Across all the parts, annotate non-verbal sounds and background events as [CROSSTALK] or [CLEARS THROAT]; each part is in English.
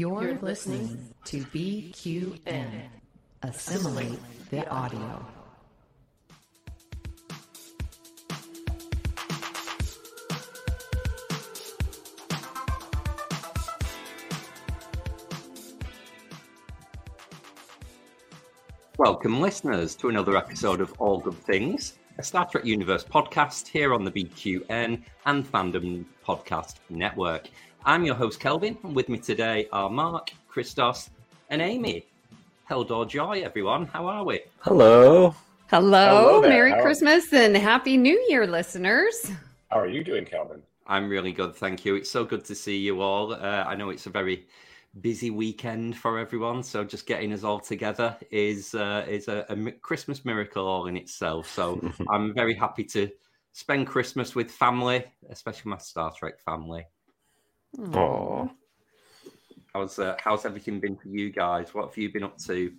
You're listening to BQN. Assimilate the audio. Welcome, listeners, to another episode of All Good Things, a Star Trek Universe podcast here on the BQN and Fandom Podcast Network. I'm your host, Kelvin, and with me today are Mark, Christos, and Amy. Heldor Joy, everyone. How are we? Hello. Hello, Hello. Merry How- Christmas and Happy New Year, listeners. How are you doing, Kelvin? I'm really good, thank you. It's so good to see you all. Uh, I know it's a very busy weekend for everyone, so just getting us all together is uh, is a, a Christmas miracle all in itself. So [LAUGHS] I'm very happy to spend Christmas with family, especially my Star Trek family. Oh, How's uh, how's everything been for you guys? What have you been up to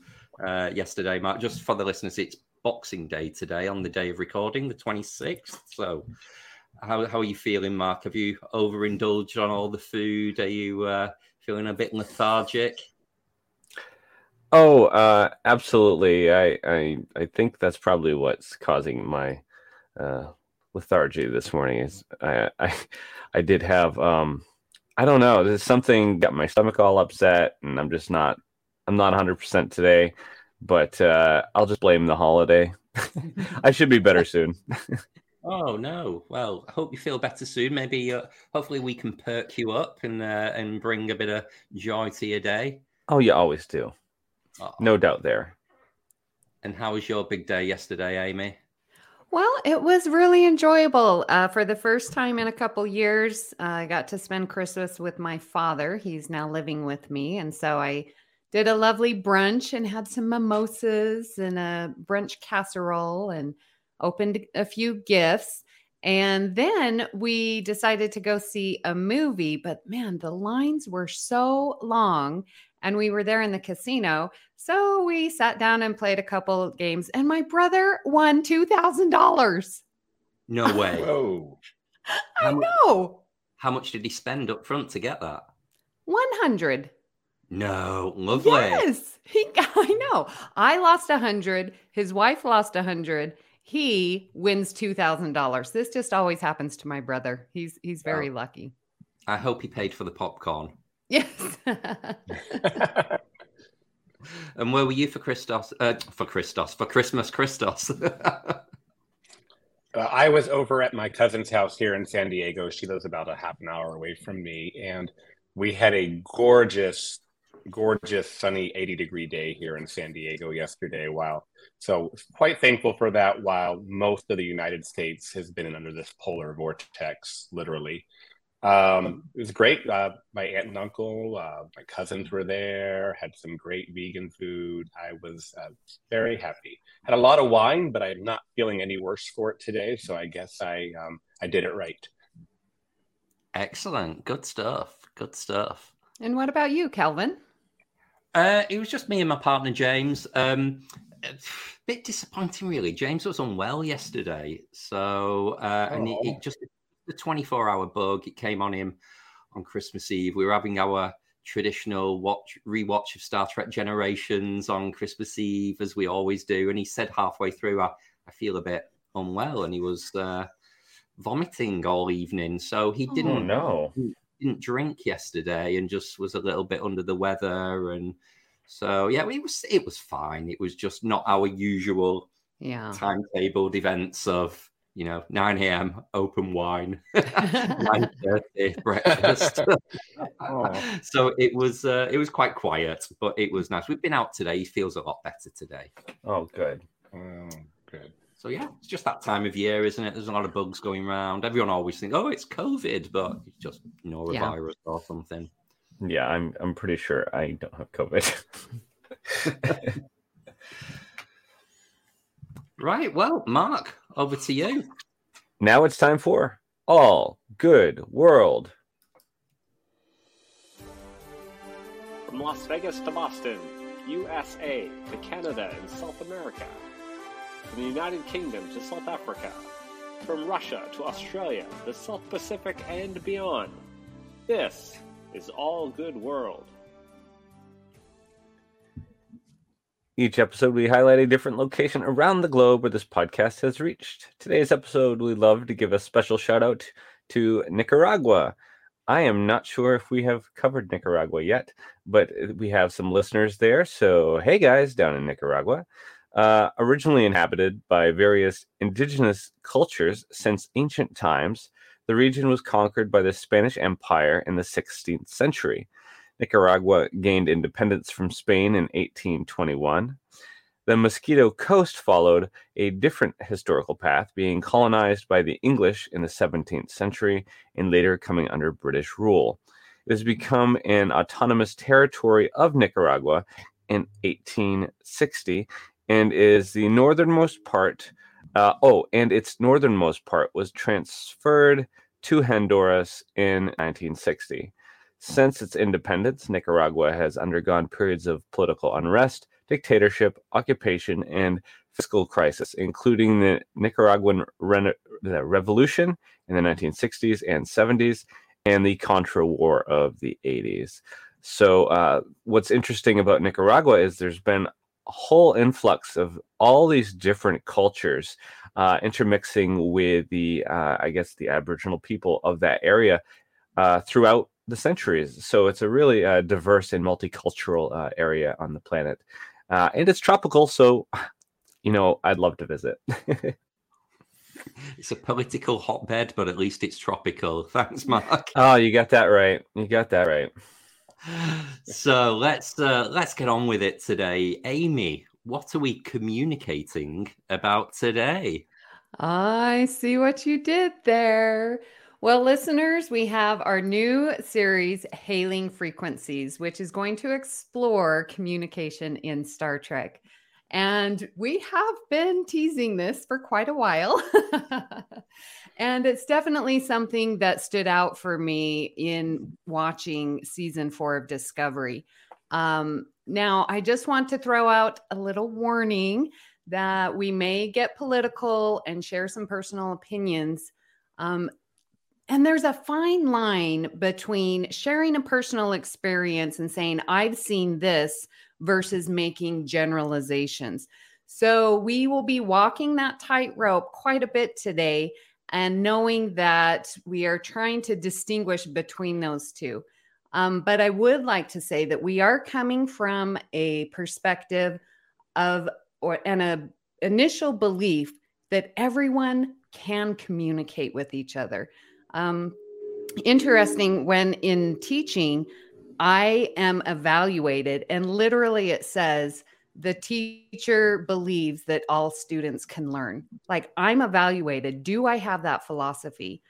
uh, yesterday, Mark? Just for the listeners, it's Boxing Day today, on the day of recording, the twenty sixth. So, how how are you feeling, Mark? Have you overindulged on all the food? Are you uh, feeling a bit lethargic? oh, uh, absolutely. I, I, I think that's probably what's causing my uh, lethargy this morning. Is I, I, I did have, um, I don't know. There's something got my stomach all upset, and I'm just not, I'm not 100 percent today. But uh, I'll just blame the holiday. [LAUGHS] I should be better soon. [LAUGHS] Oh no! Well, I hope you feel better soon. Maybe, uh, hopefully, we can perk you up and uh, and bring a bit of joy to your day. Oh, you always do. Oh, No doubt there. And how was your big day yesterday, Amy? Well, it was really enjoyable. Uh, for the first time in a couple years, uh, I got to spend Christmas with my father. He's now living with me. And so I did a lovely brunch and had some mimosas and a brunch casserole and opened a few gifts. And then we decided to go see a movie. But man, the lines were so long. And we were there in the casino. So we sat down and played a couple games, and my brother won two thousand dollars. No [LAUGHS] way! Whoa. I How mu- know, How much did he spend up front to get that? one hundred. No, lovely. Yes, he. [LAUGHS] I know. I lost a hundred. His wife lost a hundred. He wins two thousand dollars. This just always happens to my brother. He's he's very lucky. I hope he paid for the popcorn. Yes. [LAUGHS] And where were you for Christos? Uh, for Christos, for Christmas, Christos. [LAUGHS] Uh, I was over at my cousin's house here in San Diego. She lives about a half an hour away from me, and we had a gorgeous, gorgeous sunny 80 degree day here in San Diego yesterday. While so quite thankful for that. While most of the United States has been under this polar vortex, literally. Um, it was great. Uh, my aunt and uncle, uh, my cousins were there. Had some great vegan food. I was uh, very happy. Had a lot of wine, but I'm not feeling any worse for it today. So I guess I um, I did it right. Excellent. Good stuff. Good stuff. and what about you, Kelvin? Uh, it was just me and my partner, James. Um, a bit disappointing, really. James was unwell yesterday. So, uh, and it, Oh. it just the 24 hour bug, it came on him on Christmas Eve. We were having our traditional watch rewatch of Star Trek Generations on Christmas Eve, as we always do. And he said halfway through, I, I feel a bit unwell, and he was uh, vomiting all evening. So he Oh didn't no. didn't drink yesterday and just was a little bit under the weather and so yeah it was it was fine it was just not our usual Yeah. timetabled events of you know 9 a.m open wine [LAUGHS] 9.30 [LAUGHS] breakfast [LAUGHS] Oh. so it was uh, it was quite quiet but it was nice we've been out today he feels a lot better today Oh, good. Oh, good. so yeah it's just that time of year isn't it there's a lot of bugs going around everyone always thinks oh it's covid but it's just norovirus or something Yeah, I'm. I'm pretty sure I don't have COVID. Right. Well, Mark, over to you. now it's time for all good world. From Las Vegas to Boston, USA to Canada and South America. From the United Kingdom to South Africa. From Russia to Australia, the South Pacific, and beyond. This is All Good World. Each episode, we highlight a different location around the globe where this podcast has reached. Today's episode, we love to give a special shout out to Nicaragua. I am not sure if we have covered Nicaragua yet, but we have some listeners there. So, hey guys, down in Nicaragua. Uh, originally inhabited by various indigenous cultures since ancient times, the region was conquered by the Spanish Empire in the 16th century. Nicaragua gained independence from Spain in 1821. The Mosquito Coast followed a different historical path, being colonized by the English in the 17th century and later coming under British rule. It has become an autonomous territory of Nicaragua in 1860 and is the northernmost part. Uh, oh, and its northernmost part was transferred to Honduras in 1960. Since its independence, Nicaragua has undergone periods of political unrest, dictatorship, occupation, and fiscal crisis, including the Nicaraguan the Revolution in the 1960s and 70s and the Contra War of the 80s. So, uh, what's interesting about Nicaragua is there's been a whole influx of all these different cultures uh, intermixing with the, uh, I guess, the Aboriginal people of that area uh, throughout the centuries. So it's a really uh, diverse and multicultural uh, area on the planet, uh, and it's tropical. So, [SIGHS] you know, I'd love to visit. [LAUGHS] it's a political hotbed, but at least it's tropical. [LAUGHS] Thanks, Mark. Oh, you got that right. You got that right. [SIGHS] So let's uh, let's get on with it today, Amy. What are we communicating about today? I see what you did there. Well, listeners, we have our new series, Hailing Frequencies, which is going to explore communication in Star Trek. And we have been teasing this for quite a while. [LAUGHS] and it's definitely something that stood out for me in watching season four of Discovery. Um, now, I just want to throw out a little warning that we may get political and share some personal opinions. Um, and there's a fine line between sharing a personal experience and saying, I've seen this versus making generalizations. So we will be walking that tightrope quite a bit today and knowing that we are trying to distinguish between those two. Um, but I would like to say that we are coming from a perspective of or and a initial belief that everyone can communicate with each other. Um, interesting when in teaching, I am evaluated, and literally it says the teacher believes that all students can learn. Like I'm evaluated. Do I have that philosophy?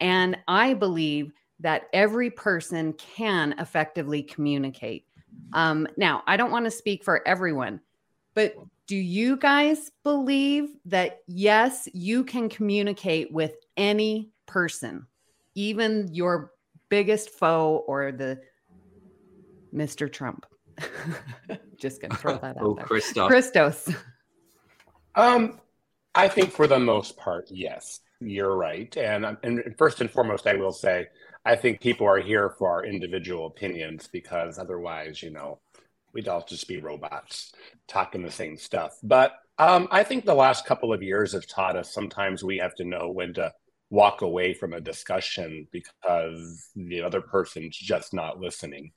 And I believe that every person can effectively communicate. Um, now, I don't want to speak for everyone, but do you guys believe that yes, you can communicate with any person? even your biggest foe or the Mr. Trump. [LAUGHS] Just gonna throw that out [LAUGHS] oh, there. Christos. Christos. Um, I think for the most part, yes, you're right. And, um, and first and foremost, I will say, I think people are here for our individual opinions because otherwise, you know, we'd all just be robots talking the same stuff. But um, I think the last couple of years have taught us sometimes we have to know when to walk away from a discussion because the other person's just not listening.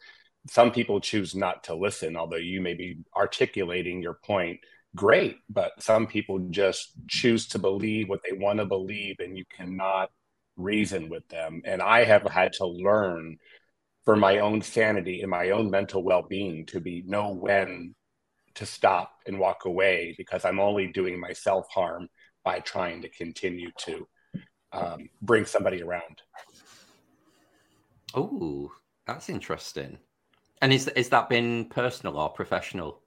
Some people choose not to listen, although you may be articulating your point great, but some people just choose to believe what they want to believe and you cannot reason with them. And I have had to learn for my own sanity and my own mental well-being to be know when to stop and walk away because I'm only doing myself harm by trying to continue to um, bring somebody around. Oh, that's interesting. And is is that been personal or professional?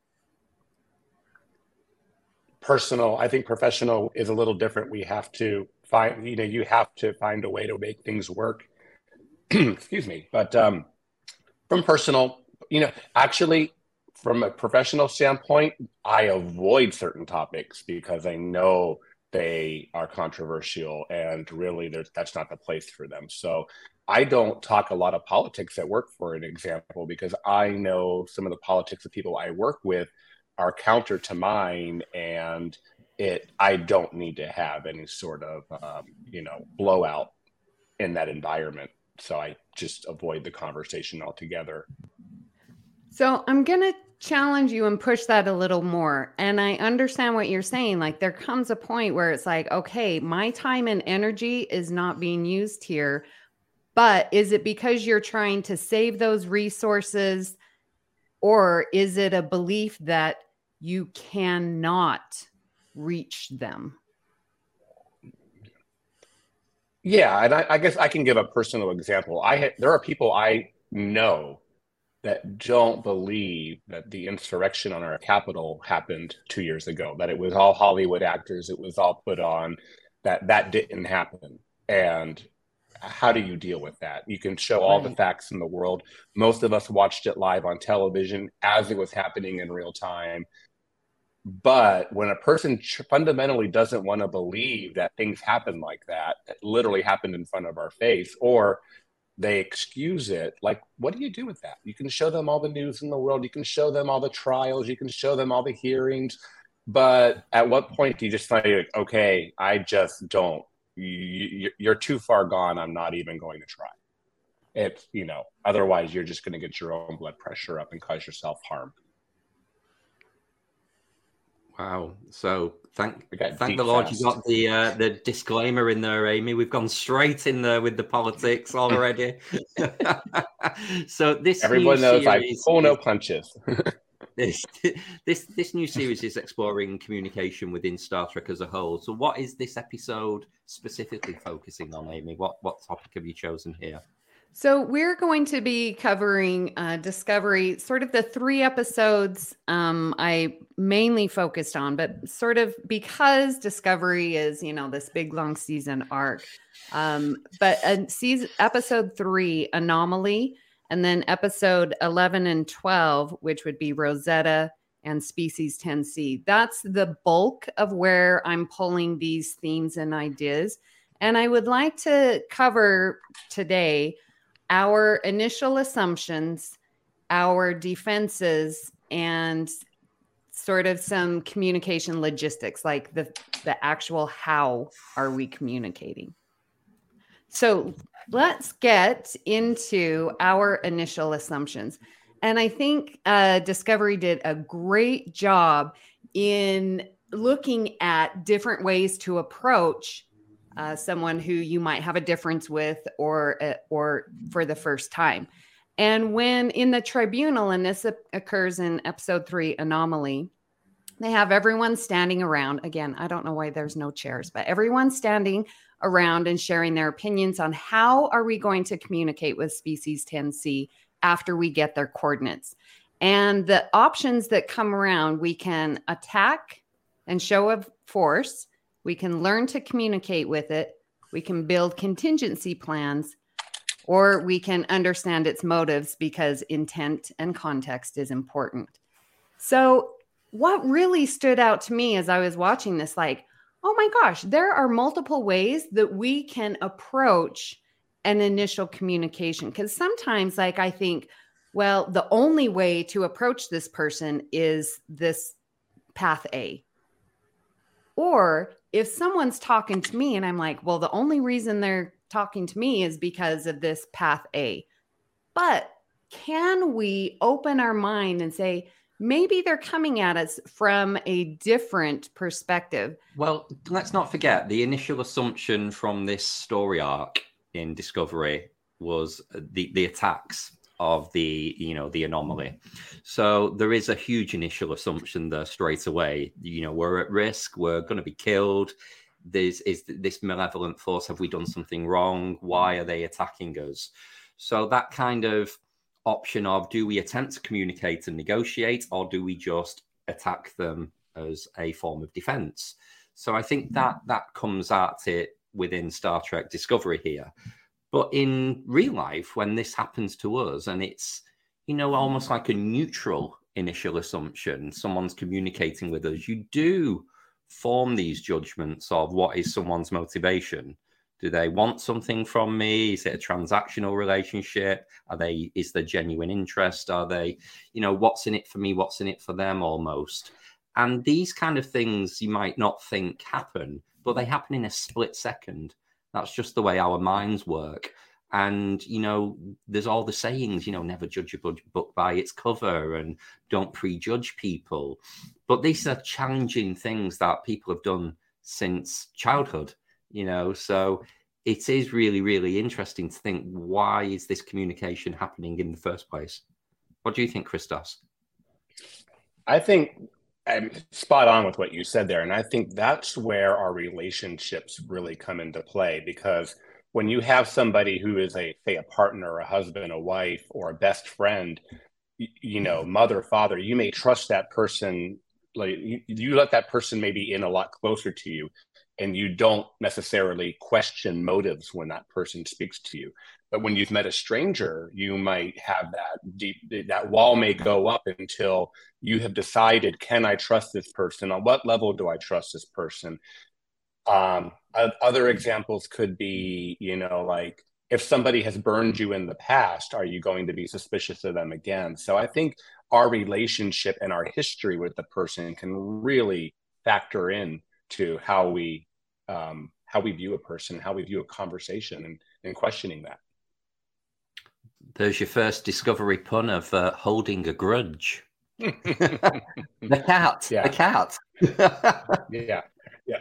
Personal. I think professional is a little different. We have to find, you know, you have to find a way to make things work. [CLEARS THROAT] Excuse me. But um, from personal, you know, actually, from a professional standpoint, I avoid certain topics because I know they are controversial and really that's not the place for them. So i don't talk a lot of politics at work for an example because i know some of the politics of people i work with are counter to mine and it i don't need to have any sort of um, you know blowout in that environment. So i just avoid the conversation altogether. So i'm going to challenge you and push that a little more and i understand what you're saying like there comes a point where it's like okay my time and energy is not being used here but is it because you're trying to save those resources or is it a belief that you cannot reach them? Yeah, and I, I, guess I can give a personal example. I ha- there are people I know that don't believe that the insurrection on our capital happened two years ago. That it was all Hollywood actors. It was all put on. That that didn't happen. And how do you deal with that? You can show all right. the facts in the world. Most of us watched it live on television as it was happening in real time. But when a person fundamentally doesn't want to believe that things happen like that, that literally happened in front of our face, or they excuse it, like, what do you do with that? You can show them all the news in the world, you can show them all the trials, you can show them all the hearings. But at what point do you just say, okay, I just don't, you, you're too far gone. I'm not even going to try. It's, you know, otherwise you're just going to get your own blood pressure up and cause yourself harm. Wow. So thank thank the Lord you got the uh, the disclaimer in there, Amy. We've gone straight in there with the politics already. [LAUGHS] [LAUGHS] so this everyone knows I pull no punches. [LAUGHS] this this this new series is exploring communication within Star Trek as a whole. So what is this episode specifically focusing on, Amy? What what topic have you chosen here? So, we're going to be covering uh, Discovery, sort of the three episodes um, I mainly focused on, but sort of because Discovery is, you know, this big long season arc. Um, but uh, season, episode three, Anomaly, and then episode 11 and 12, which would be Rosetta and Species 10C. That's the bulk of where I'm pulling these themes and ideas. And I would like to cover today our initial assumptions, our defenses, and sort of some communication logistics, like the, the actual how are we communicating. So let's get into our initial assumptions. And I think uh, Discovery did a great job in looking at different ways to approach uh, someone who you might have a difference with or uh, or for the first time. And when in the tribunal, and this occurs in episode three, Anomaly, they have everyone standing around. Again, I don't know why there's no chairs, but everyone standing around and sharing their opinions on how are we going to communicate with species 10C after we get their coordinates. And the options that come around, we can attack and show of force, we can learn to communicate with it. We can build contingency plans, or we can understand its motives because intent and context is important. So, what really stood out to me as I was watching this, like, oh my gosh, there are multiple ways that we can approach an initial communication. Because sometimes, like, I think, well, the only way to approach this person is this path A. Or if someone's talking to me and I'm like, well, the only reason they're talking to me is because of this path A. But can we open our mind and say, maybe they're coming at us from a different perspective? Well, let's not forget the initial assumption from this story arc in Discovery was the, the attacks of the you know the anomaly. So there is a huge initial assumption there straight away. You know we're at risk. We're going to be killed. This is this malevolent force have we done something wrong? Why are they attacking us? So that kind of option of do we attempt to communicate and negotiate or do we just attack them as a form of defense? So i think that that comes at it within star trek discovery here but in real life, when this happens to us and it's, you know, almost like a neutral initial assumption, someone's communicating with us, you do form these judgments of what is someone's motivation. Do they want something from me? Is it a transactional relationship? Are they is there genuine interest? Are they, you know, what's in it for me? What's in it for them almost? And these kind of things you might not think happen, but they happen in a split second. That's just the way our minds work. And, you know, there's all the sayings, you know, never judge a book by its cover and don't prejudge people. But these are challenging things that people have done since childhood, you know. So it is really, really interesting to think why is this communication happening in the first place? What do you think, Christos? I think I'm spot on with what you said there. And I think that's where our relationships really come into play because when you have somebody who is a say a partner a husband a wife or a best friend you, you know mother father you may trust that person like you, you let that person maybe in a lot closer to you and you don't necessarily question motives when that person speaks to you but when you've met a stranger you might have that deep that wall may go up until you have decided can i trust this person on what level do i trust this person um, other examples could be, you know, like if somebody has burned you in the past, are you going to be suspicious of them again? So I think our relationship and our history with the person can really factor in to how we um, how we view a person, how we view a conversation, and, and questioning that. There's your first discovery pun of uh, holding a grudge. [LAUGHS] the cat. Yeah. The cat. [LAUGHS] yeah. Yeah.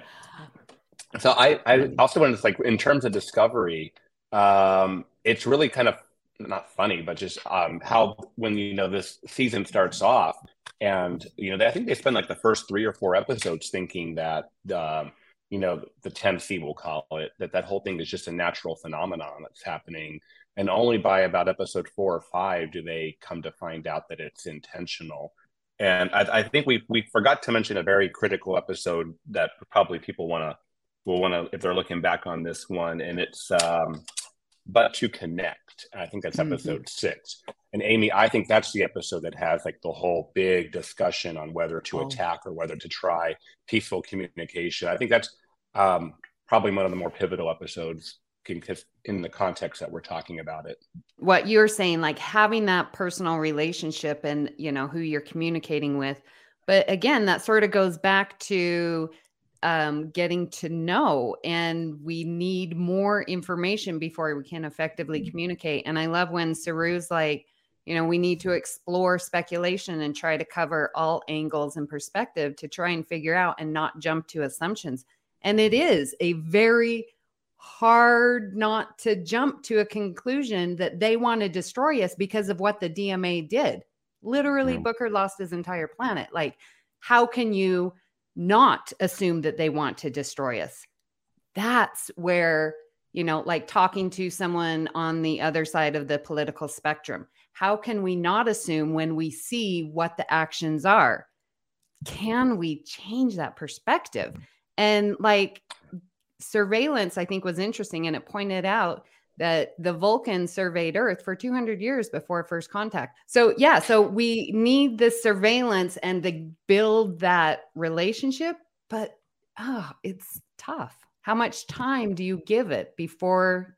So I, I also wanted to like in terms of discovery, um, it's really kind of not funny, but just um, how when you know this season starts off, and you know they, I think they spend like the first three or four episodes thinking that um, you know the 10C we'll call it that that whole thing is just a natural phenomenon that's happening, and only by about episode four or five do they come to find out that it's intentional. And I, I think we we forgot to mention a very critical episode that probably people want to will want to if they're looking back on this one, and it's um, but to connect. I think that's mm-hmm. episode mm-hmm. six. And Amy, I think that's the episode that has like the whole big discussion on whether to oh. attack or whether to try peaceful communication. I think that's um, probably one of the more pivotal episodes in the context that we're talking about it. What you're saying, like having that personal relationship and you know who you're communicating with. But again, that sort of goes back to um, getting to know and we need more information before we can effectively mm. communicate and i love when saru's like you know we need to explore speculation and try to cover all angles and perspective to try and figure out and not jump to assumptions and it is a very hard not to jump to a conclusion that they want to destroy us because of what the dma did literally booker lost his entire planet like how can you not assume that they want to destroy us. That's where, you know, like talking to someone on the other side of the political spectrum. How can we not assume when we see what the actions are? Can we change that perspective? And like surveillance, I think was interesting. And it pointed out that the Vulcan surveyed Earth for 200 years before first contact. So, yeah, so we need the surveillance and to build that relationship, but oh, it's tough. How much time do you give it before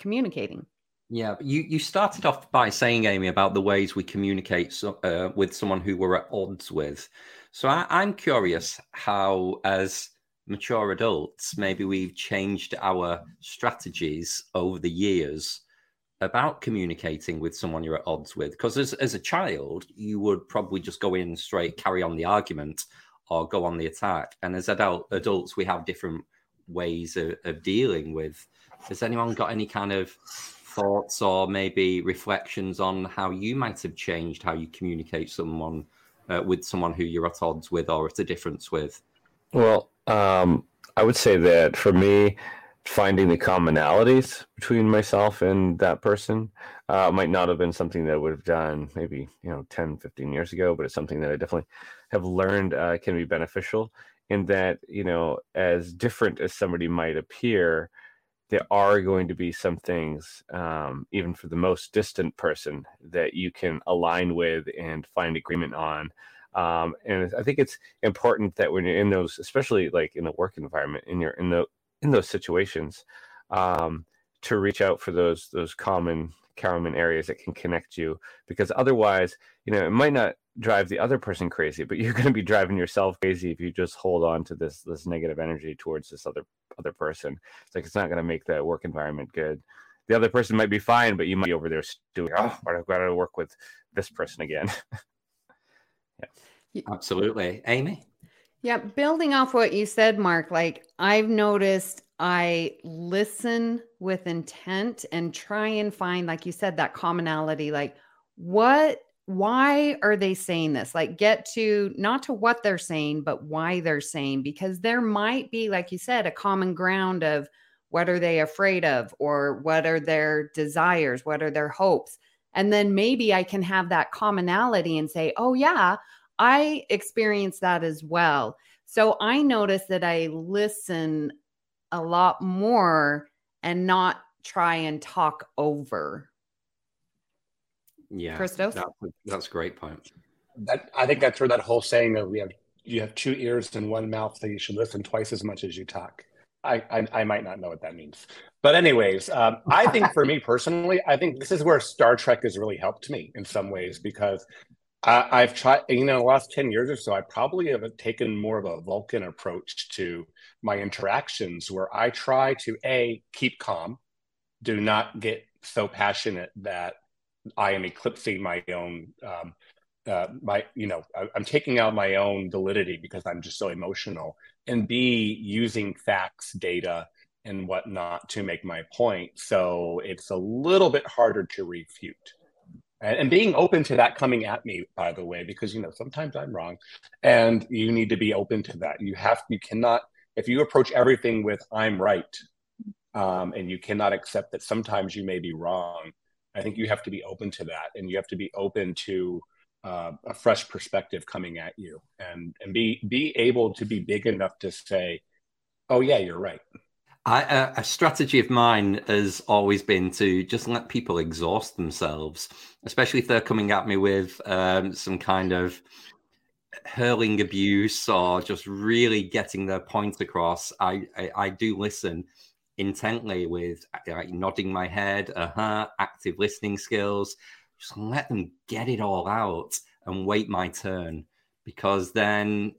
communicating? Yeah, you, you started off by saying, Amy, about the ways we communicate so, uh, with someone who we're at odds with. So I, I'm curious how, as mature adults, maybe we've changed our strategies over the years about communicating with someone you're at odds with. Because as, as a child, you would probably just go in straight, carry on the argument, or go on the attack. And as adult adults, we have different ways of, of dealing with. Has anyone got any kind of thoughts or maybe reflections on how you might have changed how you communicate someone uh, with someone who you're at odds with or at a difference with? Well, um, I would say that for me, finding the commonalities between myself and that person uh, might not have been something that I would have done maybe, you know, 10, 15 years ago, but it's something that I definitely have learned uh, can be beneficial in that, you know, as different as somebody might appear, there are going to be some things, um, even for the most distant person, that you can align with and find agreement on. Um, and I think it's important that when you're in those, especially like in the work environment, in your in the in those situations, um, to reach out for those those common common areas that can connect you. Because otherwise you know it might not drive the other person crazy but [LAUGHS] you're going to be driving yourself crazy if you just hold on to this this negative energy towards this other other person. It's like it's not going to make the work environment good. The other person might be fine but you might be over there doing oh i've got to work with this person again [LAUGHS] yeah absolutely amy yeah building off what you said mark like i've noticed I listen with intent and try and find, like you said, that commonality. Like, what, why are they saying this? Like, get to not to what they're saying, but why they're saying, because there might be, like you said, a common ground of what are they afraid of or what are their desires? What are their hopes? And then maybe I can have that commonality and say, oh, yeah, I experienced that as well. So I notice that I listen a lot more and not try and talk over. Yeah, Christos, that, that's a great point. That I think that's where that whole saying that we have you have two ears and one mouth, so you should listen twice as much as you talk. I, I, I might not know what that means, but anyways, um, I think for me [LAUGHS] personally, I think this is where Star Trek has really helped me in some ways because I, have tried, you know, the last 10 years or so, I probably have taken more of a Vulcan approach to my interactions where I try to A, keep calm, do not get so passionate that I am eclipsing my own, um, uh, my, you know, I, I'm taking out my own validity because I'm just so emotional, and B, using facts, data, and whatnot to make my point. So it's a little bit harder to refute. And, being open to that coming at me by the way because you know sometimes i'm wrong. And you need to be open to that. You have you cannot if you approach everything with i'm right um, and you cannot accept that sometimes you may be wrong i think you have to be open to that. And you have to be open to uh, a fresh perspective coming at you and and be be able to be big enough to say oh yeah you're right I, uh, a strategy of mine has always been to just let people exhaust themselves, especially if they're coming at me with um, some kind of hurling abuse or just really getting their point across. I, I, I do listen intently with uh, nodding my head, uh huh, active listening skills. Just let them get it all out and wait my turn because then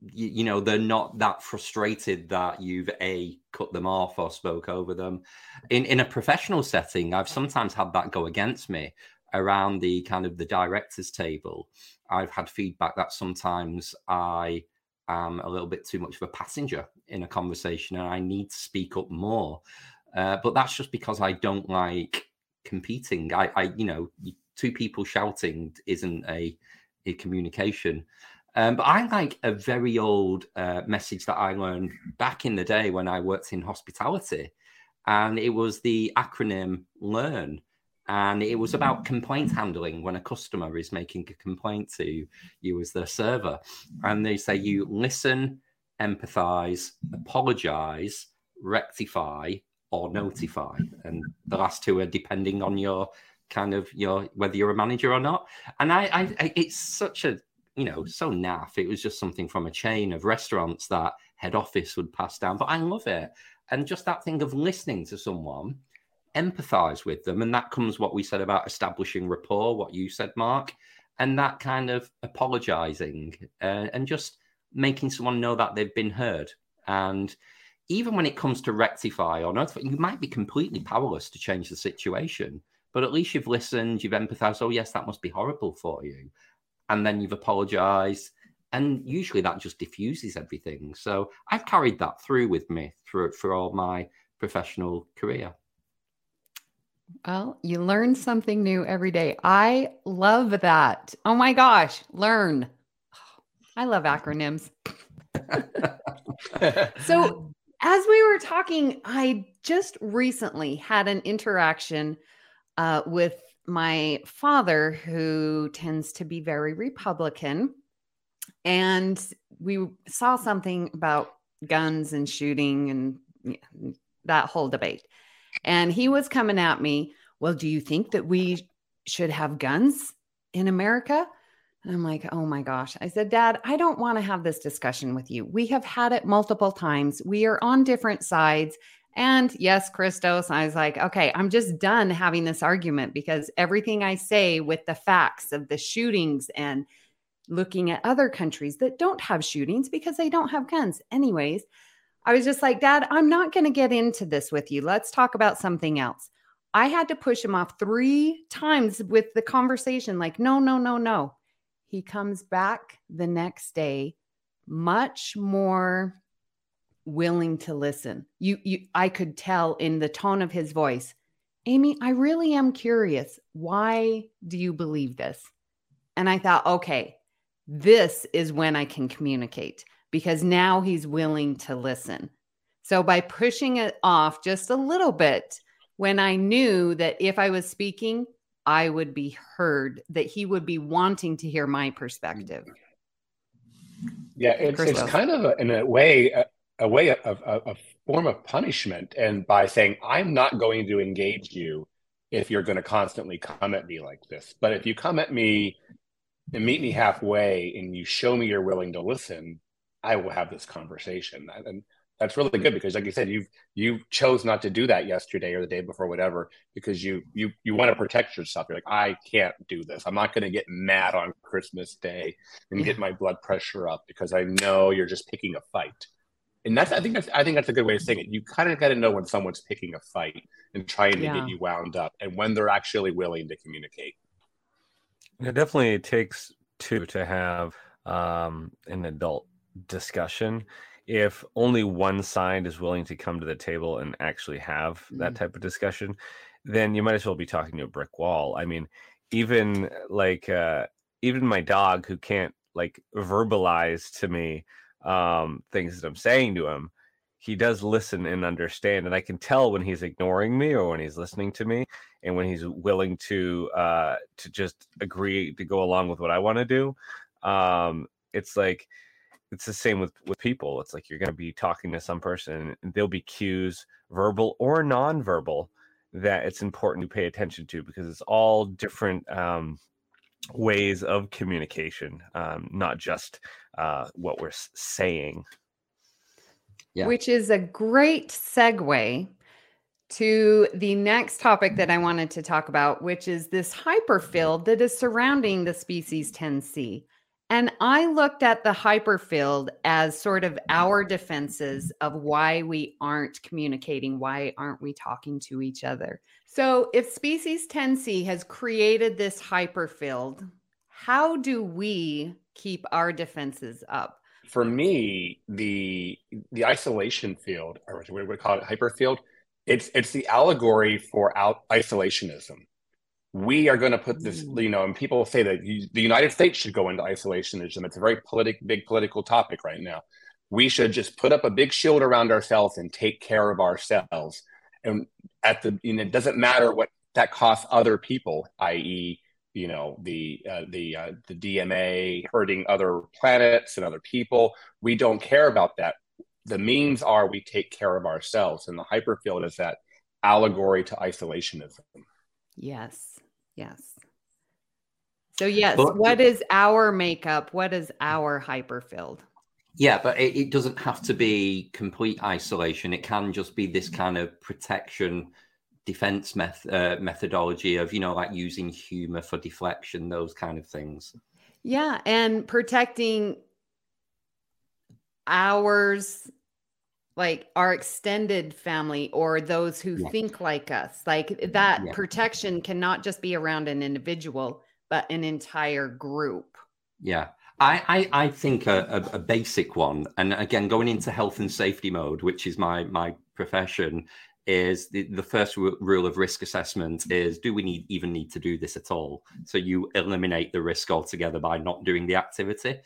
you, you, know they're not that frustrated that you've a cut them off or spoke over them. In in a professional setting i've sometimes had that go against me around the kind of the directors table. I've had feedback that sometimes i am a little bit too much of a passenger in a conversation and i need to speak up more. Uh, but that's just because i don't like competing i i you know two people shouting isn't a a communication um, but I like a very old uh, message that I learned back in the day when I worked in hospitality. And it was the acronym LEARN. And it was about complaint handling when a customer is making a complaint to you as their server. And they say you listen, empathize, apologize, rectify, or notify. And the last two are depending on your kind of your whether you're a manager or not. And I, I it's such a you know, so naff. It was just something from a chain of restaurants that head office would pass down. But I love it. And just that thing of listening to someone, empathize with them. And that comes what we said about establishing rapport, what you said, Mark, and that kind of apologizing uh, and just making someone know that they've been heard. And even when it comes to rectify or not, you might be completely powerless to change the situation, but at least you've listened, you've empathized. Oh, yes, that must be horrible for you. And then you've apologized and usually that just diffuses everything. So i've carried that through with me through for all my professional career. Well you learn something new every day. I love that. Oh my gosh learn. [SIGHS] I love acronyms. [LAUGHS] So as we were talking i just recently had an interaction uh, with my father, who tends to be very Republican, and we saw something about guns and shooting and that whole debate. And he was coming at me, Well, do you think that we should have guns in America? I'm like, oh my gosh. I said, Dad, I don't want to have this discussion with you. We have had it multiple times. We are on different sides. And yes, Christos, I was like, okay, I'm just done having this argument because everything I say with the facts of the shootings and looking at other countries that don't have shootings because they don't have guns. Anyways, I was just like, Dad, I'm not going to get into this with you. Let's talk about something else. I had to push him off three times with the conversation, like, no, no, no, no. He comes back the next day, much more willing to listen. You you I could tell in the tone of his voice. Amy, I really am curious. Why do you believe this? And I thought, okay, this is when I can communicate because now he's willing to listen. So by pushing it off just a little bit, when I knew that if I was speaking, I would be heard, that he would be wanting to hear my perspective. Yeah, it's, it's kind of a, in a way a, a way of a, a form of punishment, and by saying I'm not going to engage you if you're going to constantly come at me like this, but if you come at me and meet me halfway and you show me you're willing to listen, I will have this conversation. And that's really good because like you said you you chose not to do that yesterday or the day before whatever because you you you want to protect yourself. You're like i can't do this. I'm not going to get mad on christmas day and get my blood pressure up because i know you're just picking a fight. And that's i think that's i think that's a good way of saying it. You kind of got to know when someone's picking a fight and trying to yeah. get you wound up and when they're actually willing to communicate. It definitely takes two to have um, an adult discussion if only one side is willing to come to the table and actually have that mm. type of discussion, then you might as well be talking to a brick wall. I mean, even like uh, even my dog who can't like verbalize to me um, things that I'm saying to him, he does listen and understand, and I can tell when he's ignoring me or when he's listening to me, and when he's willing to uh, to just agree to go along with what I want to do. Um, it's like it's the same with with people it's like you're going to be talking to some person and there'll be cues verbal or nonverbal that it's important to pay attention to because it's all different um, ways of communication um, not just uh, what we're saying yeah. which is a great segue to the next topic that I wanted to talk about, which is this hyperfield that is surrounding the species 10C. And I looked at the hyperfield as sort of our defenses of why we aren't communicating, why aren't we talking to each other. So, if species 10C has created this hyperfield, how do we keep our defenses up? For me, the the isolation field, or what we call it, hyperfield, it's it's the allegory for out isolationism we are going to put this, mm. you know, and people say that you, the United States should go into isolationism. It's a very politic, big political topic right now. We should just put up a big shield around ourselves and take care of ourselves. And at the, you know, it doesn't matter what that costs other people, i.e., you know, the uh, the uh, the DMA hurting other planets and other people. We don't care about that. The means are we take care of ourselves, and the hyperfield is that allegory to isolationism. Yes. Yes. So yes, but, what is our makeup? What is our hyperfield? Yeah, but it, it, doesn't have to be complete isolation. It can just be this kind of protection defense meth- uh, methodology of, you know, like using humor for deflection, those kind of things. Yeah. And protecting ours like our extended family or those who yeah. think like us. Like that yeah. protection cannot just be around an individual, but an entire group. Yeah. I, I, I think a, a, a, basic one, and again, going into health and safety mode, which is my my profession, is the, the first r- rule of risk assessment is do we need even need to do this at all? So you eliminate the risk altogether by not doing the activity.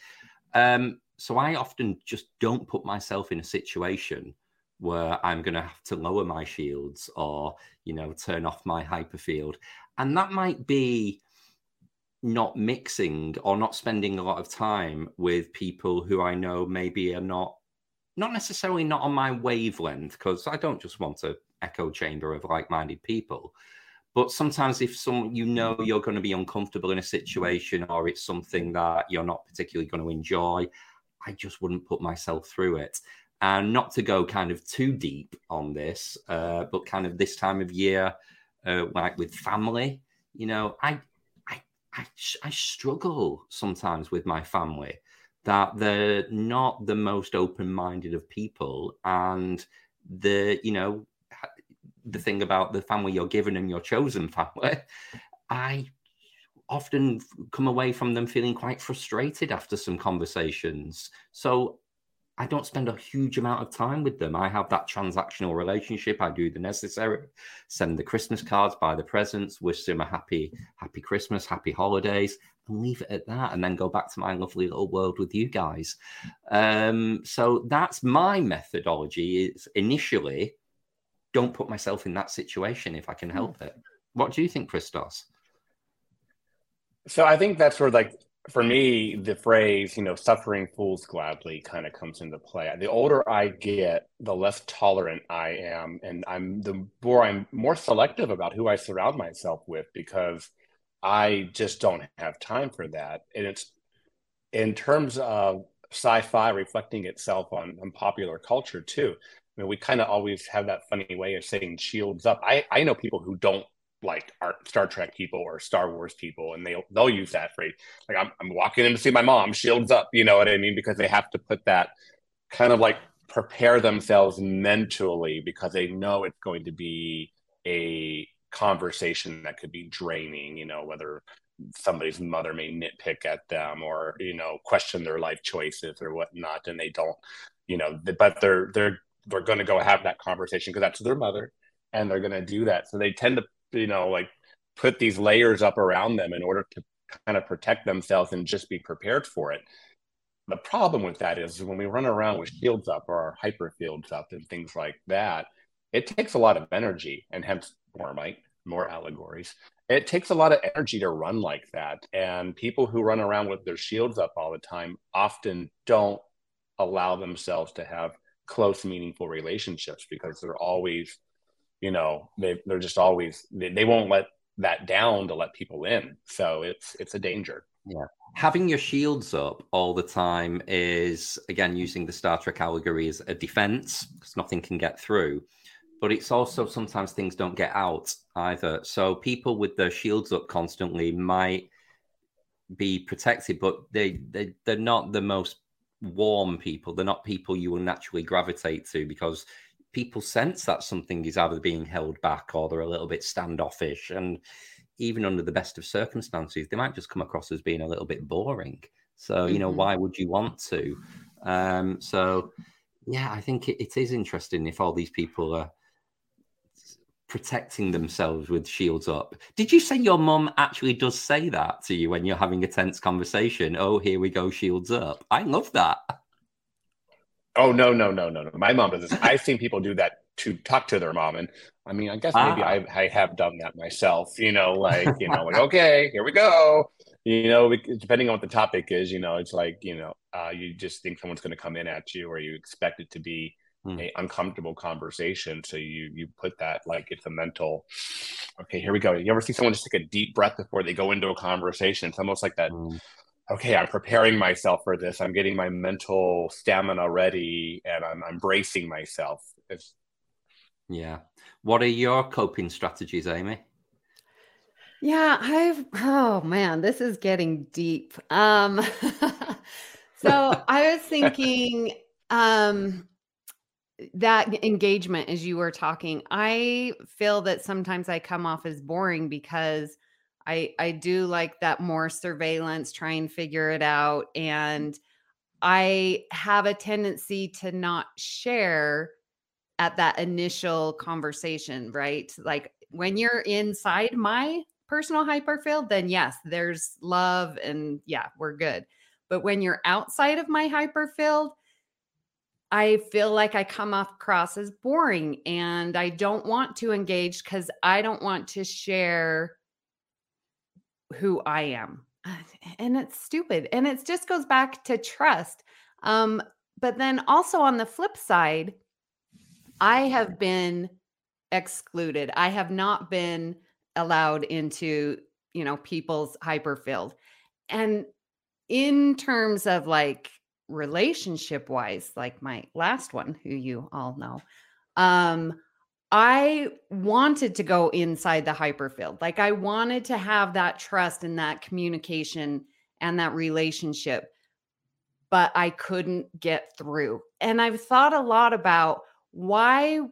Um, so I often just don't put myself in a situation where I'm going to have to lower my shields or, you know, turn off my hyperfield. And that might be not mixing or not spending a lot of time with people who I know maybe are not not necessarily not on my wavelength because I don't just want to echo chamber of like-minded people. But sometimes if some you know you're going to be uncomfortable in a situation or it's something that you're not particularly going to enjoy, I just wouldn't put myself through it. and not to go kind of too deep on this, uh, but kind of this time of year, uh, like with family, you know, I, I, I, I struggle sometimes with my family that they're not the most open-minded of people, and the, you know, the thing about the family you're given and your chosen family, [LAUGHS] I often come away from them feeling quite frustrated after some conversations. So I don't spend a huge amount of time with them. I have that transactional relationship. I do the necessary, send the Christmas cards, buy the presents, wish them a happy, happy Christmas, happy holidays, and leave it at that, and then go back to my lovely little world with you guys. Um, so that's my methodology. Is initially, don't put myself in that situation if I can help it. What do you think, Christos? So I think that's of like for me, the phrase, you know, suffering fools gladly kind of comes into play. The older I get, the less tolerant I am. And I'm the more I'm more selective about who I surround myself with because I just don't have time for that. And it's in terms of sci-fi reflecting itself on, on popular culture too. I mean, we kind of always have that funny way of saying shields up. I, I know people who don't like Star Trek people or Star Wars people, and they'll they'll use that phrase. Like I'm I'm walking in to see my mom, shields up. You know what I mean? Because they have to put that kind of like prepare themselves mentally because they know it's going to be a conversation that could be draining. You know whether somebody's mother may nitpick at them or you know question their life choices or whatnot, and they don't. You know, but they're they're they're going to go have that conversation because that's their mother and they're going to do that. So they tend to you know like put these layers up around them in order to kind of protect themselves and just be prepared for it. The problem with that is when we run around with shields up or our hyperfields up and things like that it takes a lot of energy and hence more might more allegories. It takes a lot of energy to run like that. And people who run around with their shields up all the time often don't allow themselves to have close meaningful relationships because they're always you know they they're just always they, they won't let that down to let people in. So it's it's a danger. Yeah. Having your shields up all the time is again using the star trek allegory as a defense because nothing can get through. But it's also sometimes things don't get out either. So people with their shields up constantly might be protected but they, they they're not the most warm people. They're not people you will naturally gravitate to because people sense that something is either being held back or they're a little bit standoffish. And even under the best of circumstances, they might just come across as being a little bit boring. So, you know, mm-hmm. why would you want to? Um, so, yeah, I think it, it is interesting if all these people are protecting themselves with shields up. Did you say your mum actually does say that to you when you're having a tense conversation? Oh, here we go, shields up. I love that. Oh no no no no no! My mom does this. [LAUGHS] I've seen people do that to talk to their mom, and I mean, I guess maybe ah. I I have done that myself. You know, [LAUGHS] like you know, like okay, here we go. You know, depending on what the topic is, you know, it's like you know, uh, you just think someone's going to come in at you, or you expect it to be mm. a uncomfortable conversation. So you you put that like it's a mental. Okay, here we go. You ever see someone just take a deep breath before they go into a conversation? It's almost like that. Mm okay, I'm preparing myself for this. I'm getting my mental stamina ready and I'm, I'm bracing myself. It's... Yeah. What are your coping strategies, Amy? Yeah, I've, oh man, this is getting deep. Um, [LAUGHS] so I was [LAUGHS] thinking, um, that engagement as you were talking, I feel that sometimes I come off as boring because I I do like that more surveillance, try and figure it out mm. and I have a tendency to not share at that initial conversation, right? Like when you're inside my personal hyperfield, then yes, there's love and yeah, we're good. But when you're outside of my hyperfield, I feel like I come off across as boring and I don't want to engage because I don't want to share who I am. And it's stupid. And it just goes back to trust. Um, but then also on the flip side, I have been excluded. I have not been allowed into, you know, people's hyperfield. And in terms of like relationship wise, like my last one, who you all know, um, I wanted to go inside the hyperfield. Like I wanted to have that trust and that communication and that relationship, but I couldn't get through. And I've thought a lot about why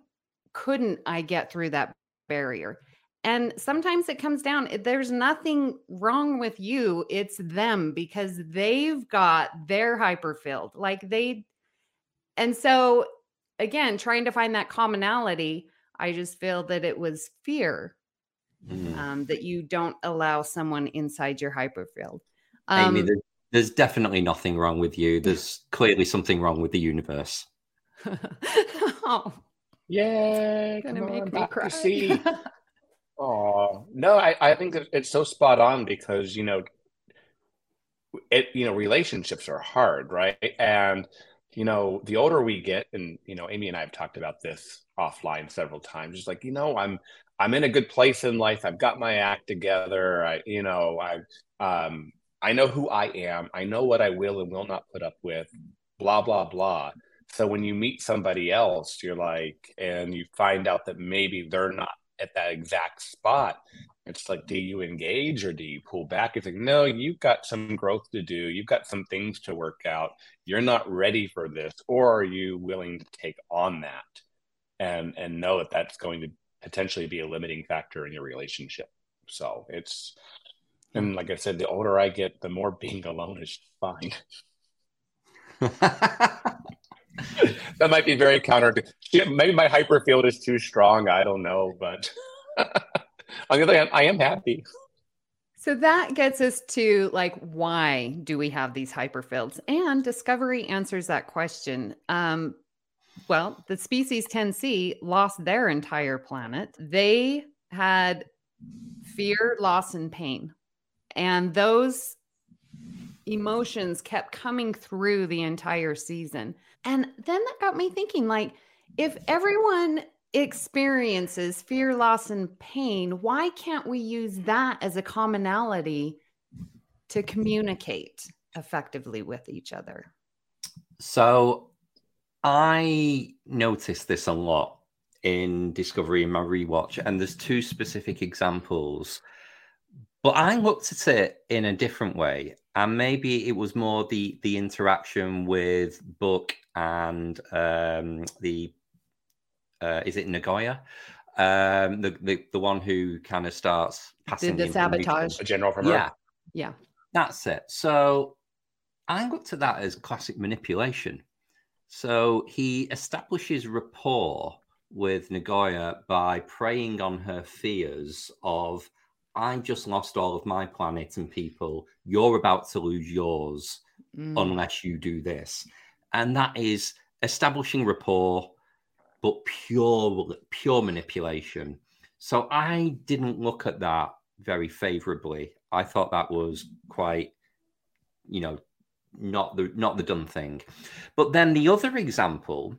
couldn't I get through that barrier? And sometimes it comes down, eh, there's nothing wrong with you. It's them because they've got their hyperfield. Like they, and so again, trying to find that commonality, I just feel that it was fear mm. um, that you don't allow someone inside your hyperfield. Um, Amy, there's, there's definitely nothing wrong with you. There's clearly something wrong with the universe. [LAUGHS] oh. Yeah, gonna make me cry. See. Oh [LAUGHS] no, I, I think it's so spot on because you know, it you know relationships are hard, right? And you know, the older we get, and you know, Amy and I have talked about this offline several times. Just like you know, I'm I'm in a good place in life. I've got my act together. I you know, I um I know who I am. I know what I will and will not put up with. Blah blah blah. So when you meet somebody else, you're like, and you find out that maybe they're not at that exact spot. It's like, do you engage or do you pull back? It's like, no, you've got some growth to do. You've got some things to work out. You're not ready for this, or are you willing to take on that and and know that that's going to potentially be a limiting factor in your relationship? So it's, and like I said, the older I get, the more [LAUGHS] being alone is fine. [LAUGHS] that might be very counter. Maybe my hyperfield is too strong. I don't know, but [LAUGHS] on the other hand, I am happy. So that gets us to like, why do we have these hyperfields? And Discovery answers that question. Um, well, the species 10C lost their entire planet. They had fear, loss, and pain. And those emotions kept coming through the entire season. And then that got me thinking like, if everyone experiences fear, loss, and pain, why can't we use that as a commonality to communicate effectively with each other? So I noticed this a lot in Discovery in my rewatch, and there's two specific examples. But I looked at it in a different way and maybe it was more the the interaction with Book and um, the uh, is it Ndoye, um, the, the the one who kind of starts passing the, the sabotage, a general from yeah, yeah, that's it. So I looked at that as classic manipulation. So he establishes rapport with Ndoye by preying on her fears of I just lost all of my planet and people. You're about to lose yours mm. unless you do this. And that is establishing rapport, but pure pure manipulation. So I didn't look at that very favorably. I thought that was quite, you know, not the not the done thing. But then the other example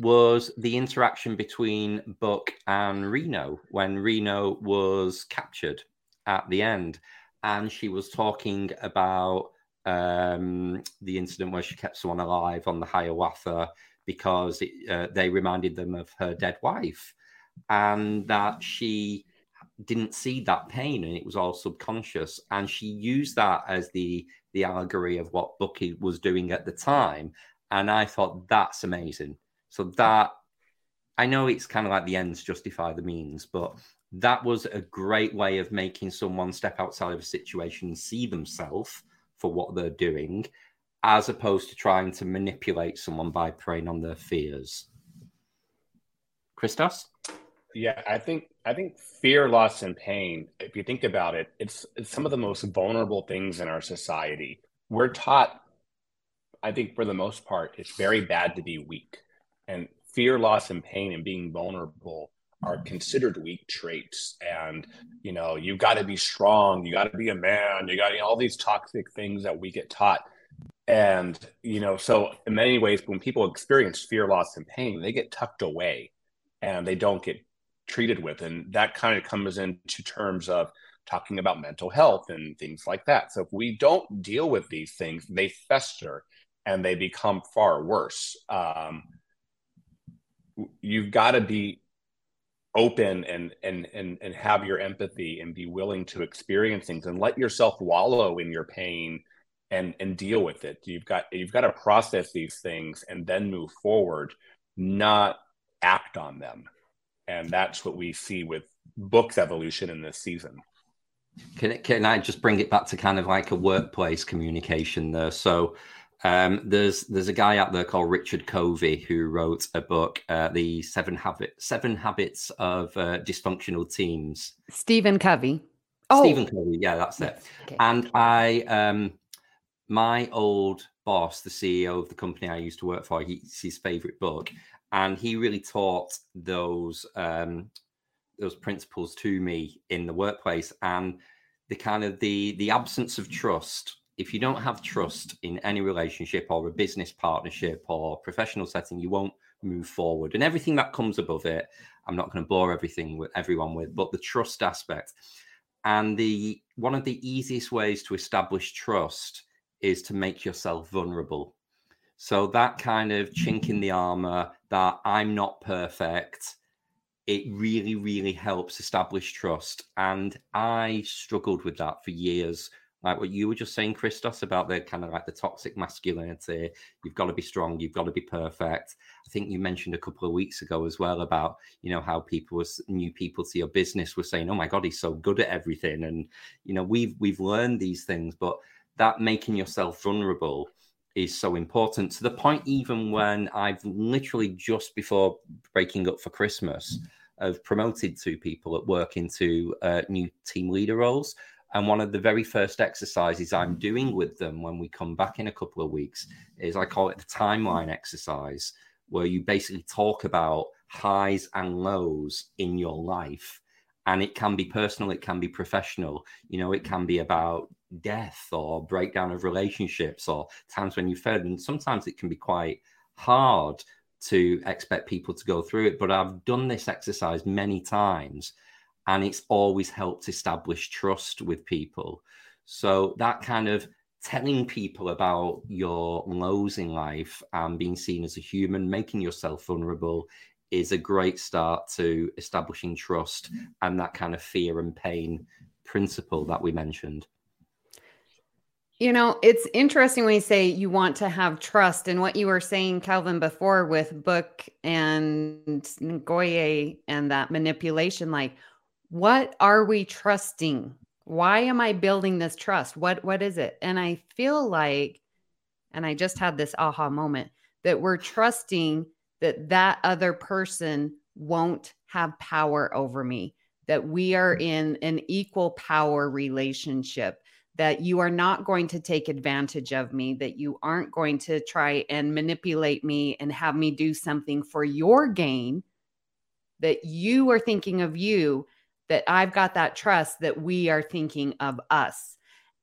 was the interaction between Book and Reno when Reno was captured at the end. And she was talking about um, the incident where she kept someone alive on the Hiawatha because it, uh, they reminded them of her dead wife and that she didn't see that pain and it was all subconscious. And she used that as the the allegory of what bucky was doing at the time and i thought that's amazing. So that i know it's kind of like the ends justify the means but that was a great way of making someone step outside of a situation and see themselves for what they're doing as opposed to trying to manipulate someone by preying on their fears. Christos? Yeah i think i think fear loss and pain if you think about it it's, it's some of the most vulnerable things in our society. We're taught i think for the most part it's very bad to be weak. And fear loss and pain and being vulnerable are considered weak traits. And you know you've got to be strong you got to be a man you got you know, all these toxic things that we get taught and you know so in many ways when people experience fear loss and pain they get tucked away and they don't get treated with and that kind of comes into terms of talking about mental health and things like that so if we don't deal with these things they fester and they become far worse. Um, you've got to be open and and and and have your empathy and be willing to experience things and let yourself wallow in your pain and and deal with it you've got you've got to process these things and then move forward not act on them and that's what we see with books evolution in this season can, can i just bring it back to kind of like a workplace communication there so um, there's there's a guy out there called Richard Covey who wrote a book, uh, the Seven Habit Seven Habits of uh, Dysfunctional Teams. Stephen Covey. Oh, Stephen Covey. Yeah, that's it. Okay. And I, um, my old boss, the CEO of the company I used to work for, he's his favorite book, and he really taught those um, those principles to me in the workplace and the kind of the the absence of trust if you don't have trust in any relationship or a business partnership or professional setting, you won't move forward. And everything that comes above it, I'm not going to bore everything with everyone with, but the trust aspect. And the one of the easiest ways to establish trust is to make yourself vulnerable. So that kind of chink in the armor that I'm not perfect, it really, really helps establish trust. And I struggled with that for years like what you were just saying, Christos, about the kind of like the toxic masculinity. You've got to be strong. You've got to be perfect. I think you mentioned a couple of weeks ago as well about you know how people was new people to your business were saying, "Oh my God, he's so good at everything," and you know we've we've learned these things, but that making yourself vulnerable is so important to the point even when I've literally just before breaking up for Christmas I've promoted two people at work into uh, new team leader roles and one of the very first exercises I'm doing with them when we come back in a couple of weeks is I call it the timeline exercise, where you basically talk about highs and lows in your life. And it can be personal, it can be professional. You know, it can be about death or breakdown of relationships or times when you've failed. And sometimes it can be quite hard to expect people to go through it. But I've done this exercise many times and it's always helped establish trust with people. So that kind of telling people about your lows in life and being seen as a human, making yourself vulnerable is a great start to establishing trust mm-hmm. and that kind of fear and pain principle that we mentioned. You know, it's interesting when you say you want to have trust and what you were saying, Calvin, before with Book and Goye and that manipulation. Like, what are we trusting why am i building this trust what what is it and i feel like and i just had this aha moment that we're trusting that that other person won't have power over me that we are mm. in an equal power relationship that you are not going to take advantage of me that you aren't going to try and manipulate me and have me do something for your gain that you are thinking of you that I've got that trust that we are thinking of us.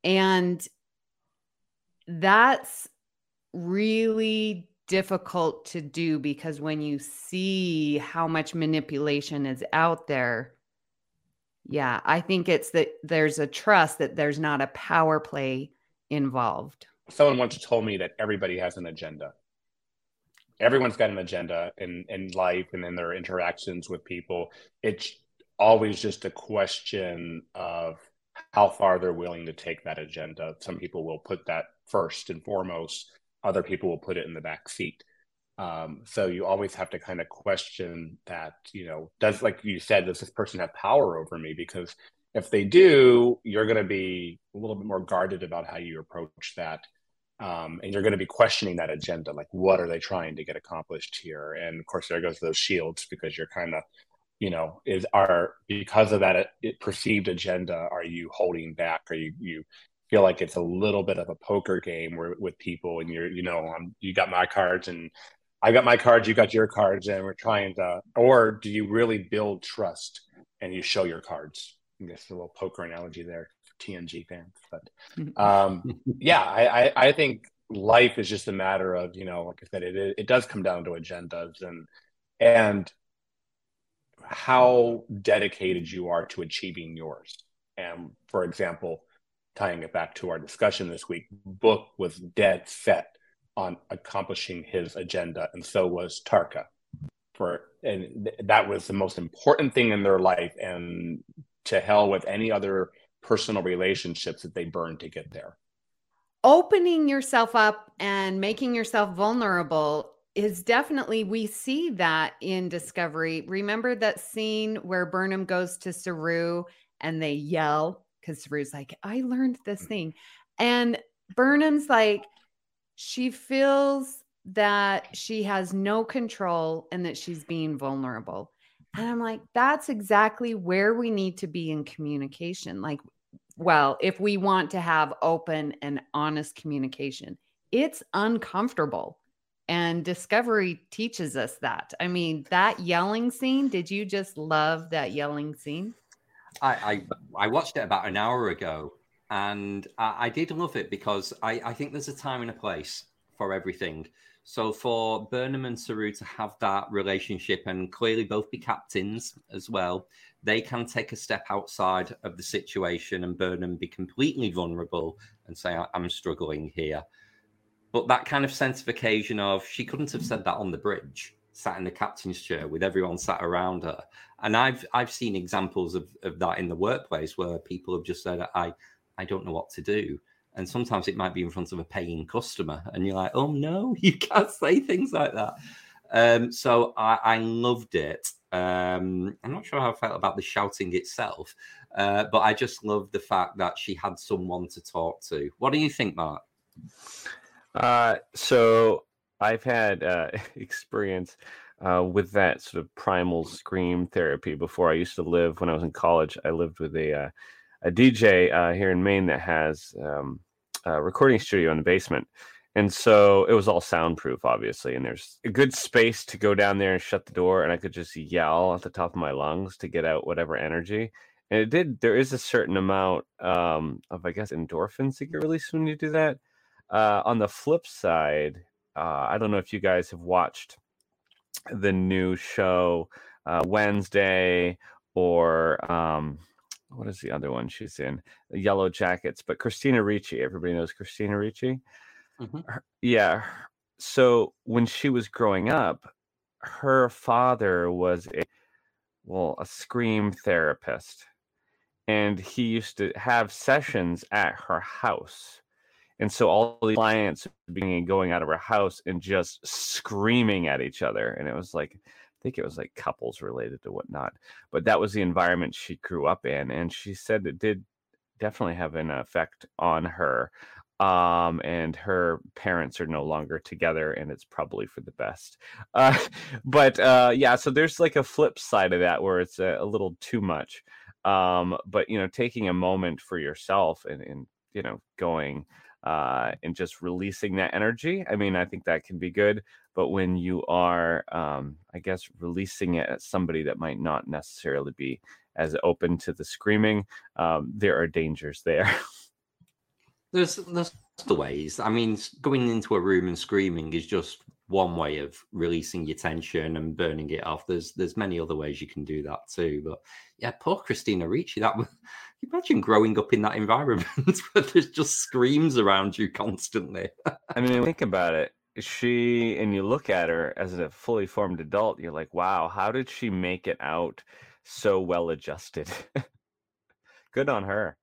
And that's really difficult to do because when you see how much manipulation is out there, yeah, I think it's that there's a trust that there's not a power play involved. Someone once told me that everybody has an agenda. Everyone's got an agenda in, in life and in their interactions with people. It's always just a question of how far they're willing to take that agenda. Some people will put that first and foremost, other people will put it in the back seat. Um, so you always have to kind of question that, you know, does, like you said, does this person have power over me? Because if they do, you're going to be a little bit more guarded about how you approach that. Um, and you're going to be questioning that agenda like what are they trying to get accomplished here and of course there goes those shields because you're kind of you know is are because of that perceived agenda are you holding back are you you feel like it's a little bit of a poker game where, with people and you're you know I'm, you got my cards and i got my cards you got your cards and we're trying to or do you really build trust and you show your cards I guess a little poker analogy there for tng fans but um [LAUGHS] yeah I, I i think life is just a matter of you know like i said it it does come down to agendas and and how dedicated you are to achieving yours. And for example, tying it back to our discussion this week, book was dead set on accomplishing his agenda, and so was Tarka. For and th- that was the most important thing in their life, and to hell with any other personal relationships that they burned to get there. Opening yourself up and making yourself vulnerable is definitely we see that in Discovery. Remember that scene where Burnham goes to Saru and they yell because Saru's like, "I learned this mm. thing," and Burnham's like, she feels that she has no control and that she's being vulnerable. And I'm like, that's exactly where we need to be in communication. Like, well, if we want to have open and honest communication, it's uncomfortable. And Discovery teaches us that. I mean, that yelling scene, did you just love that yelling scene? I, I, I watched it about an hour ago and I, I did love it because I, I think there's a time and a place for everything. So for Burnham and Saru to have that relationship and clearly both be captains as well, they can take a step outside of the situation and Burnham be completely vulnerable and say, I'm struggling here. But that kind of sense of occasion of she couldn't have said that on the bridge, sat in the captain's chair with everyone sat around her. And I've I've seen examples of, of that in the workplace where people have just said, I I don't know what to do. And sometimes it might be in front of a paying customer, and you're like, oh no, [LAUGHS] you can't say things like that. Um, so I, I, loved it. Um, I'm not sure how I felt about the shouting itself, uh, but I just loved the fact that she had someone to talk to. What do you think, Mark? Uh, so I've had uh, [LAUGHS] experience uh, with that sort of primal scream therapy before. I used to live when I was in college. I lived with a uh, a DJ uh, here in Maine that has um, a recording studio in the basement. And so it was all soundproof, obviously. And there's a good space to go down there and shut the door. And I could just yell at the top of my lungs to get out whatever energy. And it did, there is a certain amount um, of, I guess, endorphins that get released when you do that. Uh, on the flip side, uh, I don't know if you guys have watched the new show uh, Wednesday or um, what is the other one she's in? Yellow Jackets, but Christina Ricci. Everybody knows Christina Ricci. Mm-hmm. Her, yeah. So when she was growing up, her father was a well a scream therapist, and he used to have sessions at her house. And so all the clients being going out of her house and just screaming at each other. And it was like I think it was like couples related to whatnot. But that was the environment she grew up in, and she said it did definitely have an effect on her. Um, and her parents are no longer together, and it's probably for the best. Uh, [LAUGHS] but uh, yeah, so there's like a flip side of that where it's a, a little too much. Um, but you know, taking a moment for yourself and, and you know, going uh, and just releasing that energy. I mean, I think that can be good. But when you are, um, I guess, releasing it at somebody that might not necessarily be as open to the screaming, um, there are dangers there. [LAUGHS] there's there's the ways. I mean, going into a room and screaming is just one way of releasing your tension and burning it off. There's there's many other ways you can do that too. But yeah, poor Christina Ricci. That [LAUGHS] imagine growing up in that environment [LAUGHS] where there's just screams around you constantly. I mean, think about it. She and you look at her as a fully formed adult, you're like, wow, how did she make it out so well adjusted? [LAUGHS] Good on her.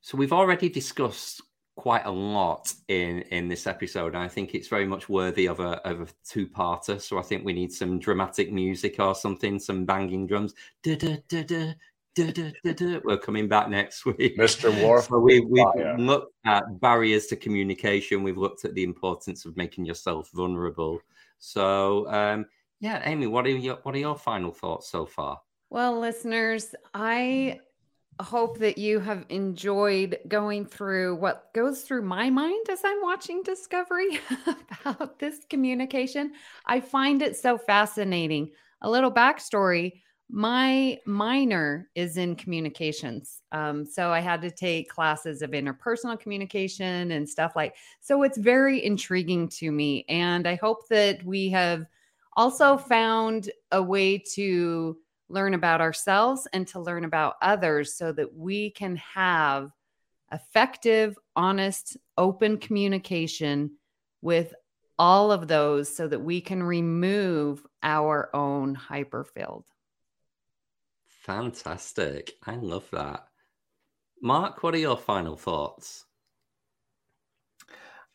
So we've already discussed quite a lot in in this episode and i think it's very much worthy of a of a two-parter so i think we need some dramatic music or something some banging drums da, da, da, da, da, da, da, da. we're coming back next week mr Worf [LAUGHS] so we, we've looked at barriers to communication we've looked at the importance of making yourself vulnerable so um yeah amy what are your what are your final thoughts so far well listeners i hope that you have enjoyed going through what goes through my mind as I'm watching Discovery [LAUGHS] about this communication. I find it so fascinating. A little backstory my minor is in communications um, so i had to take classes of interpersonal communication and stuff like so it's very intriguing to me and i hope that we have also found a way to learn about ourselves and to learn about others so that we can have effective, honest, open communication with all of those so that we can remove our own hyperfield. Fantastic. I love that. Mark, what are your final thoughts?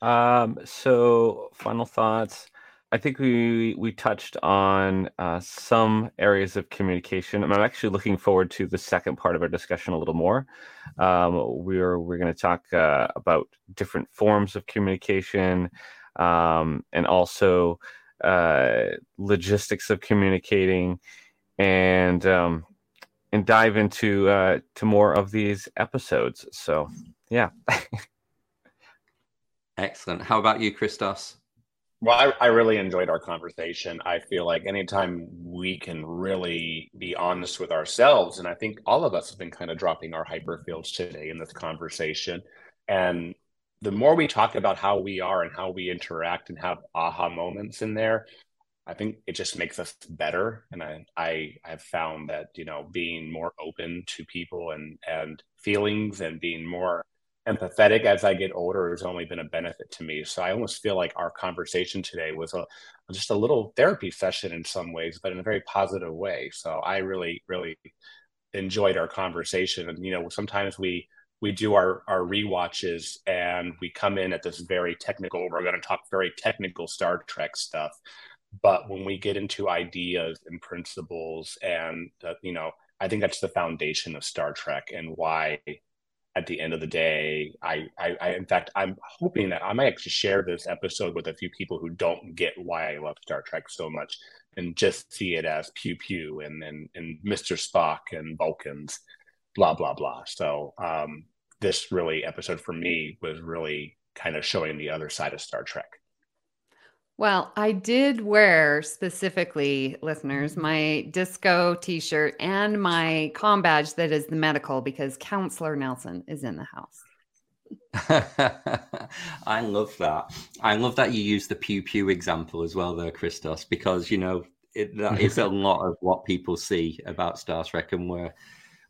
Um, so final thoughts. I think we we touched on uh, some areas of communication. and I'm actually looking forward to the second part of our discussion a little more. Um, we're we're going to talk uh, about different forms of communication um, and also uh, logistics of communicating and um, and dive into uh, to more of these episodes. So yeah. [LAUGHS] Excellent. How about you, Christos? Well, I, I, really enjoyed our conversation. I feel like anytime we can really be honest with ourselves, and I think all of us have been kind of dropping our hyperfields today in this conversation. And the more we talk about how we are and how we interact and have aha moments in there, I think it just makes us better. And I, I have found that, you know, being more open to people and, and feelings and being more empathetic as I get older has only been a benefit to me. So I almost feel like our conversation today was a just a little therapy session in some ways, but in a very positive way. So I really, really enjoyed our conversation. And you know, sometimes we we do our our re-watches and we come in at this very technical. We're going to talk very technical Star Trek stuff, but when we get into ideas and principles, and uh, you know, I think that's the foundation of Star Trek and why at the end of the day, I, I, I, in fact, I'm hoping that I might actually share this episode with a few people who don't get why I love Star Trek so much and just see it as pew pew and and, and Mr. Spock and Vulcans, blah blah blah. So um, this really episode for me was really kind of showing the other side of Star Trek. Well, I did wear specifically, listeners, my disco t shirt and my com badge that is the medical because Counselor Nelson is in the house. [LAUGHS] I love that. I love that you use the pew pew example as well, there, Christos, because you know it, that is a [LAUGHS] lot of what people see about Star Trek, and where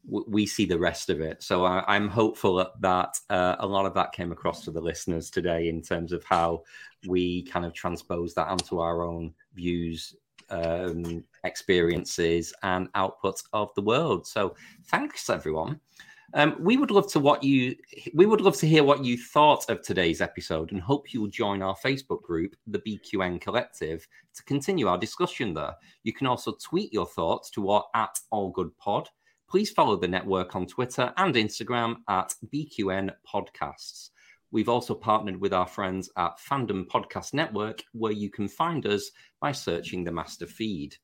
we see the rest of it. So I, am hopeful that uh, a lot of that came across to the listeners today in terms of how we kind of transpose that onto our own views, um, experiences, and outputs of the world. So thanks, everyone. Um, we would love to what you we would love to hear what you thought of today's episode and hope you'll join our Facebook group, the BQN Collective, to continue our discussion there. You can also tweet your thoughts to our at All Good Pod please follow the network on Twitter and Instagram at BQN Podcasts. We've also partnered with our friends at Fandom Podcast Network, where you can find us by searching the master feed.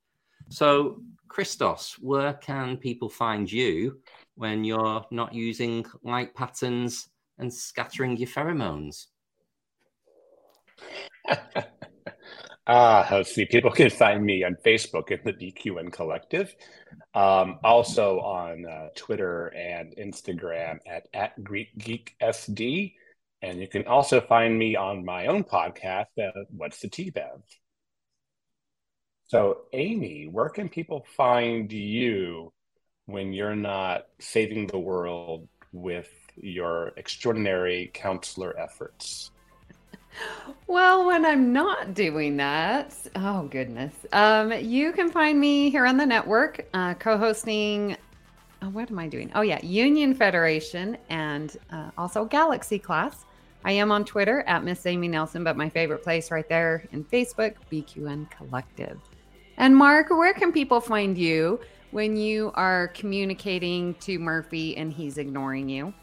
So, Christos, where can people find you when you're not using light patterns and scattering your pheromones? [LAUGHS] Ah, let's see. People can find me on Facebook in the BQN Collective. Um, also on uh, Twitter and Instagram at, at Greek Geek SD. And you can also find me on my own podcast, uh, What's the Tea Bev? So, Amy, where can people find you when you're not saving the world with your extraordinary counselor efforts? Well, when I'm not doing that, oh goodness, um, you can find me here on the network, uh, co-hosting. Oh, what am I doing? Oh yeah, Union Federation and uh, also Galaxy Class. I am on Twitter at Miss Amy Nelson, but my favorite place right there in Facebook, BQN Collective. And Mark, where can people find you when you are communicating to Murphy and he's ignoring you?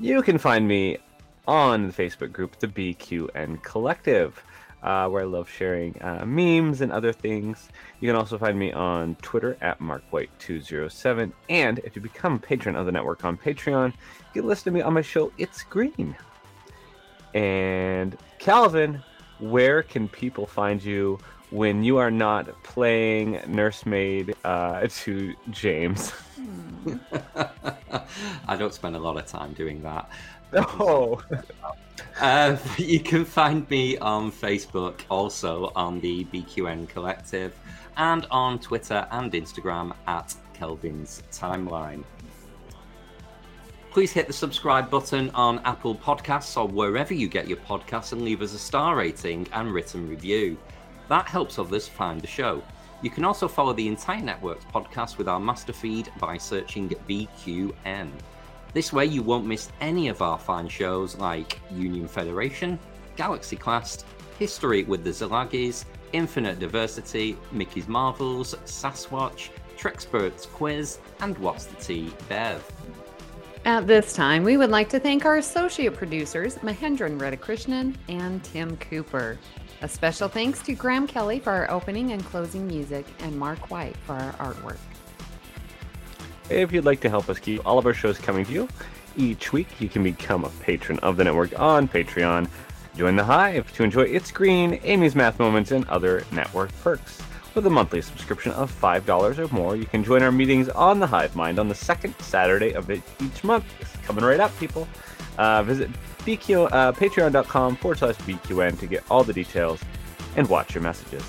you can find me on the Facebook group, the BQN Collective, uh, where I love sharing uh, memes and other things. You can also find me on Twitter at MarkWhite207. And if you become a patron of the network on Patreon, you can listen to me on my show, It's Green. And Calvin, where can people find you when you are not playing nursemaid uh, [LAUGHS] to James? [LAUGHS] [LAUGHS] I don't spend a lot of time doing that. No. [LAUGHS] uh, you can find me on Facebook, also on the BQN Collective, and on Twitter and Instagram at Kelvin's Timeline. Please hit the subscribe button on Apple Podcasts or wherever you get your podcasts and leave us a star rating and written review. That helps others find the show. You can also follow the entire network's podcast with our master feed by searching BQN. This way, you won't miss any of our fine shows like Union Federation, Galaxy Class, History with the Zalagis, Infinite Diversity, Mickey's Marvels, Sasquatch, Trexperts Quiz, and What's the Tea Bev. At this time, we would like to thank our associate producers, Mahendran Reddikrishnan and Tim Cooper. A special thanks to Graham Kelly for our opening and closing music, and Mark White for our artwork. If you'd like to help us keep all of our shows coming to you each week, you can become a patron of the network on Patreon. Join the Hive to enjoy It's Green, Amy's Math Moments, and other network perks. With a monthly subscription of $5 or more, you can join our meetings on the Hive Mind on the second Saturday of each month. It's coming right up, people. Uh, visit BQ, uh, patreon.com forward slash BQN to get all the details and watch your messages.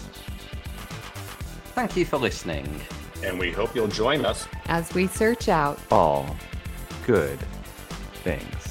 Thank you for listening. And we hope you'll join us As we search out All good things.